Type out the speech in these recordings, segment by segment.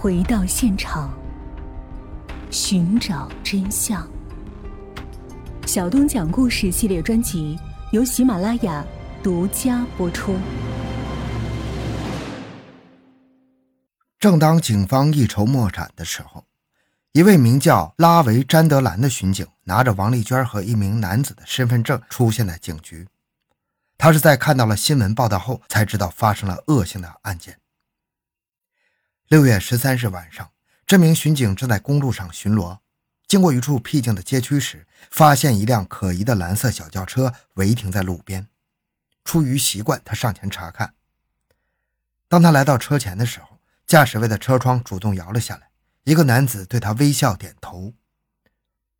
回到现场，寻找真相。小东讲故事系列专辑由喜马拉雅独家播出。正当警方一筹莫展的时候，一位名叫拉维·詹德兰的巡警拿着王丽娟和一名男子的身份证出现在警局。他是在看到了新闻报道后才知道发生了恶性的案件。六月十三日晚上，这名巡警正在公路上巡逻，经过一处僻静的街区时，发现一辆可疑的蓝色小轿车违停在路边。出于习惯，他上前查看。当他来到车前的时候，驾驶位的车窗主动摇了下来，一个男子对他微笑点头。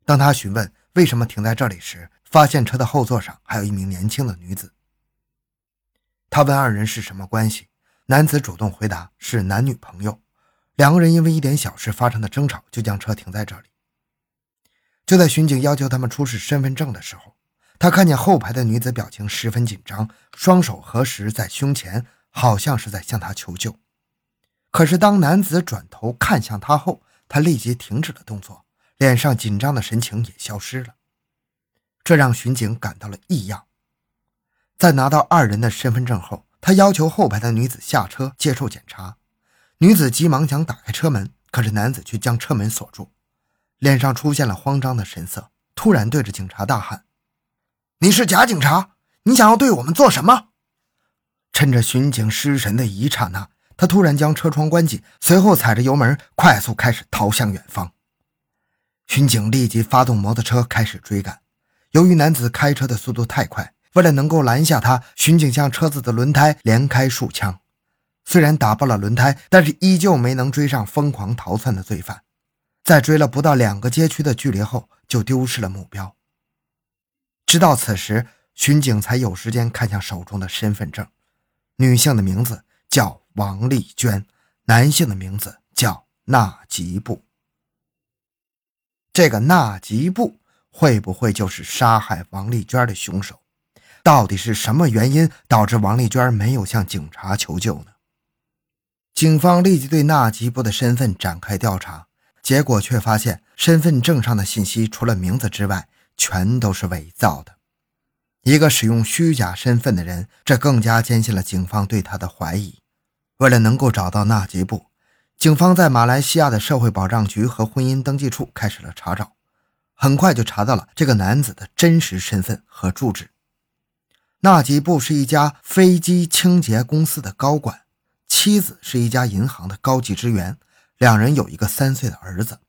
当他询问为什么停在这里时，发现车的后座上还有一名年轻的女子。他问二人是什么关系，男子主动回答是男女朋友，两个人因为一点小事发生的争吵，就将车停在这里。就在巡警要求他们出示身份证的时候，他看见后排的女子表情十分紧张，双手合十在胸前，好像是在向他求救。可是当男子转头看向他后，他立即停止了动作，脸上紧张的神情也消失了，这让巡警感到了异样。在拿到二人的身份证后，他要求后排的女子下车接受检查。女子急忙想打开车门，可是男子却将车门锁住，脸上出现了慌张的神色，突然对着警察大喊：“你是假警察？你想要对我们做什么？”趁着巡警失神的一刹那，他突然将车窗关紧，随后踩着油门快速开始逃向远方。巡警立即发动摩托车开始追赶，由于男子开车的速度太快。为了能够拦下他，巡警向车子的轮胎连开数枪，虽然打爆了轮胎，但是依旧没能追上疯狂逃窜的罪犯。在追了不到两个街区的距离后，就丢失了目标。直到此时，巡警才有时间看向手中的身份证，女性的名字叫王丽娟，男性的名字叫纳吉布。这个纳吉布会不会就是杀害王丽娟的凶手？到底是什么原因导致王丽娟没有向警察求救呢？警方立即对纳吉布的身份展开调查，结果却发现身份证上的信息除了名字之外，全都是伪造的。一个使用虚假身份的人，这更加坚信了警方对他的怀疑。为了能够找到纳吉布，警方在马来西亚的社会保障局和婚姻登记处开始了查找，很快就查到了这个男子的真实身份和住址。纳吉布是一家飞机清洁公司的高管，妻子是一家银行的高级职员，两人有一个三岁的儿子。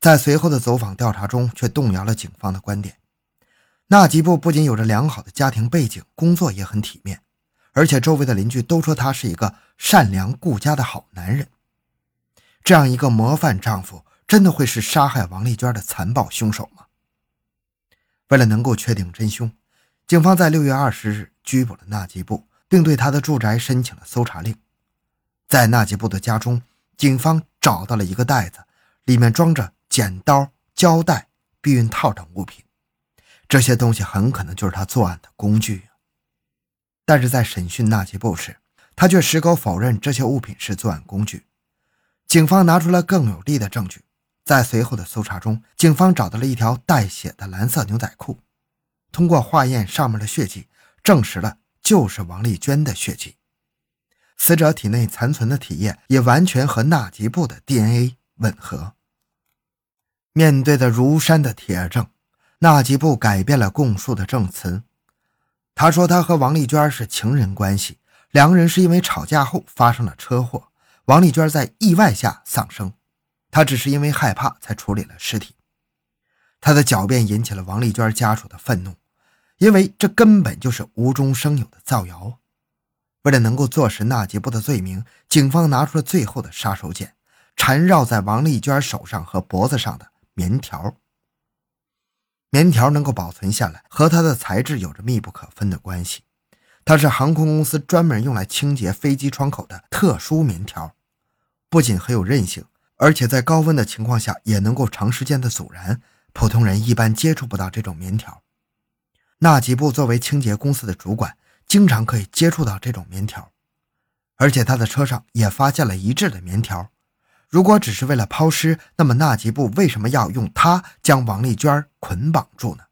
在随后的走访调查中，却动摇了警方的观点。纳吉布不仅有着良好的家庭背景，工作也很体面，而且周围的邻居都说他是一个善良顾家的好男人。这样一个模范丈夫，真的会是杀害王丽娟的残暴凶手吗？为了能够确定真凶。警方在六月二十日拘捕了纳吉布，并对他的住宅申请了搜查令。在纳吉布的家中，警方找到了一个袋子，里面装着剪刀、胶带、避孕套等物品。这些东西很可能就是他作案的工具。但是在审讯纳吉布时，他却矢口否认这些物品是作案工具。警方拿出了更有力的证据，在随后的搜查中，警方找到了一条带血的蓝色牛仔裤。通过化验上面的血迹，证实了就是王丽娟的血迹。死者体内残存的体液也完全和纳吉布的 DNA 吻合。面对着如山的铁证，纳吉布改变了供述的证词。他说他和王丽娟是情人关系，两个人是因为吵架后发生了车祸，王丽娟在意外下丧生，他只是因为害怕才处理了尸体。他的狡辩引起了王丽娟家属的愤怒。因为这根本就是无中生有的造谣。为了能够坐实纳吉布的罪名，警方拿出了最后的杀手锏——缠绕在王丽娟手上和脖子上的棉条。棉条能够保存下来，和它的材质有着密不可分的关系。它是航空公司专门用来清洁飞机窗口的特殊棉条，不仅很有韧性，而且在高温的情况下也能够长时间的阻燃。普通人一般接触不到这种棉条。纳吉布作为清洁公司的主管，经常可以接触到这种棉条，而且他的车上也发现了一致的棉条，如果只是为了抛尸，那么纳吉布为什么要用它将王丽娟捆绑住呢？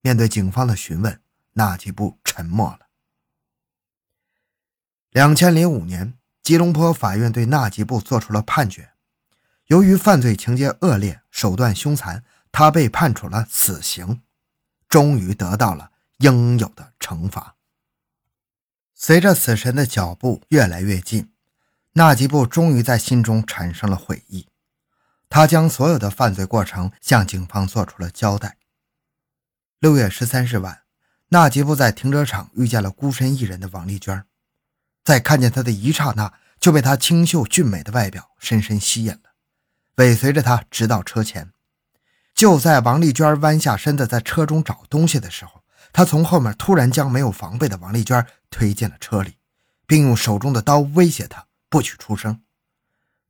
面对警方的询问，纳吉布沉默了。两千零五年，吉隆坡法院对纳吉布作出了判决，由于犯罪情节恶劣、手段凶残，他被判处了死刑，终于得到了应有的惩罚。随着死神的脚步越来越近。纳吉布终于在心中产生了悔意，他将所有的犯罪过程向警方做出了交代。六月十三日晚，纳吉布在停车场遇见了孤身一人的王丽娟，在看见她的一刹那，就被她清秀俊美的外表深深吸引了，尾随着她直到车前。就在王丽娟弯下身子在车中找东西的时候，他从后面突然将没有防备的王丽娟推进了车里，并用手中的刀威胁她。不许出声！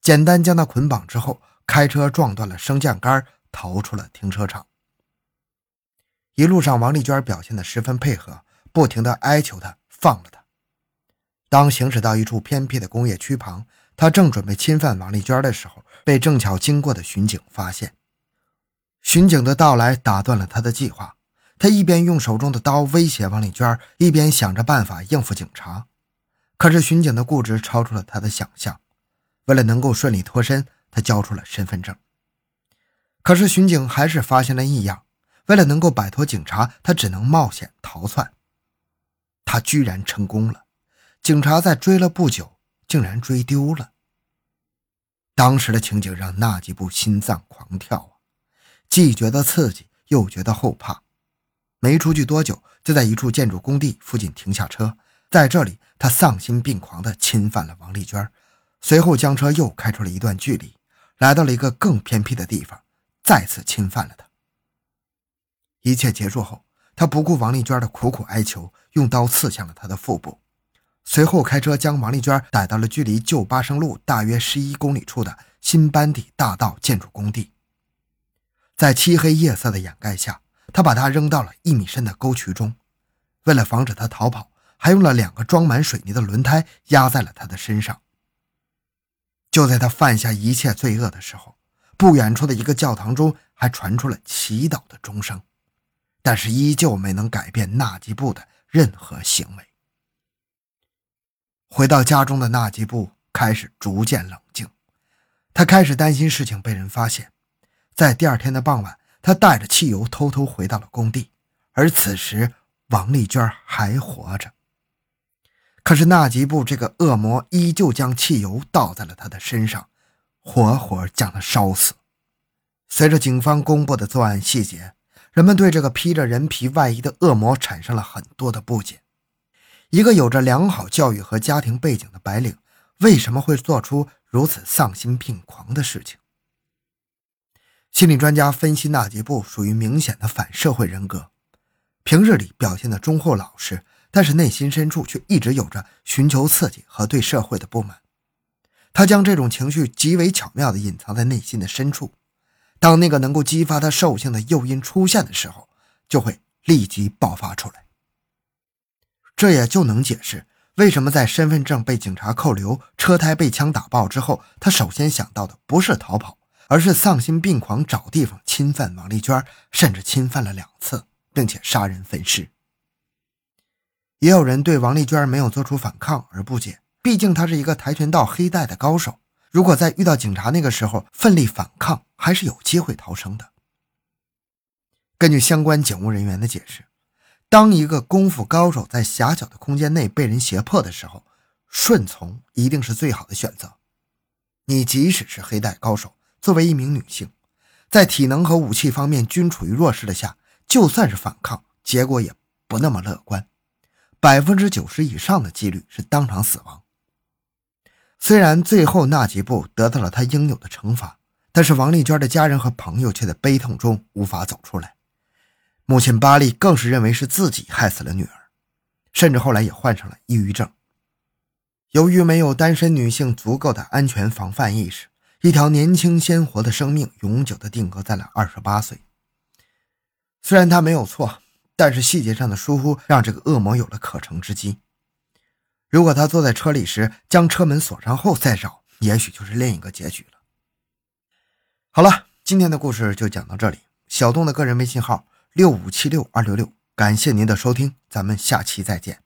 简单将她捆绑之后，开车撞断了升降杆，逃出了停车场。一路上，王丽娟表现得十分配合，不停地哀求他放了他。当行驶到一处偏僻的工业区旁，他正准备侵犯王丽娟的时候，被正巧经过的巡警发现。巡警的到来打断了他的计划，他一边用手中的刀威胁王丽娟，一边想着办法应付警察。可是巡警的固执超出了他的想象，为了能够顺利脱身，他交出了身份证。可是巡警还是发现了异样，为了能够摆脱警察，他只能冒险逃窜。他居然成功了，警察在追了不久，竟然追丢了。当时的情景让纳吉布心脏狂跳啊，既觉得刺激，又觉得后怕。没出去多久，就在一处建筑工地附近停下车。在这里，他丧心病狂地侵犯了王丽娟，随后将车又开出了一段距离，来到了一个更偏僻的地方，再次侵犯了她。一切结束后，他不顾王丽娟的苦苦哀求，用刀刺向了她的腹部，随后开车将王丽娟带到了距离旧巴生路大约十一公里处的新班底大道建筑工地。在漆黑夜色的掩盖下，他把它扔到了一米深的沟渠中，为了防止它逃跑。还用了两个装满水泥的轮胎压在了他的身上。就在他犯下一切罪恶的时候，不远处的一个教堂中还传出了祈祷的钟声，但是依旧没能改变纳吉布的任何行为。回到家中的纳吉布开始逐渐冷静，他开始担心事情被人发现。在第二天的傍晚，他带着汽油偷偷回到了工地，而此时王丽娟还活着。可是纳吉布这个恶魔依旧将汽油倒在了他的身上，活活将他烧死。随着警方公布的作案细节，人们对这个披着人皮外衣的恶魔产生了很多的不解：一个有着良好教育和家庭背景的白领，为什么会做出如此丧心病狂的事情？心理专家分析，纳吉布属于明显的反社会人格，平日里表现的忠厚老实。但是内心深处却一直有着寻求刺激和对社会的不满，他将这种情绪极为巧妙地隐藏在内心的深处，当那个能够激发他兽性的诱因出现的时候，就会立即爆发出来。这也就能解释为什么在身份证被警察扣留、车胎被枪打爆之后，他首先想到的不是逃跑，而是丧心病狂找地方侵犯王丽娟，甚至侵犯了两次，并且杀人分尸。也有人对王丽娟没有做出反抗而不解，毕竟她是一个跆拳道黑带的高手，如果在遇到警察那个时候奋力反抗，还是有机会逃生的。根据相关警务人员的解释，当一个功夫高手在狭小的空间内被人胁迫的时候，顺从一定是最好的选择。你即使是黑带高手，作为一名女性，在体能和武器方面均处于弱势的下，就算是反抗，结果也不那么乐观。百分之九十以上的几率是当场死亡。虽然最后纳吉布得到了他应有的惩罚，但是王丽娟的家人和朋友却在悲痛中无法走出来。母亲巴利更是认为是自己害死了女儿，甚至后来也患上了抑郁症。由于没有单身女性足够的安全防范意识，一条年轻鲜活的生命永久的定格在了二十八岁。虽然他没有错。但是细节上的疏忽让这个恶魔有了可乘之机。如果他坐在车里时将车门锁上后再找，也许就是另一个结局了。好了，今天的故事就讲到这里。小东的个人微信号六五七六二六六，感谢您的收听，咱们下期再见。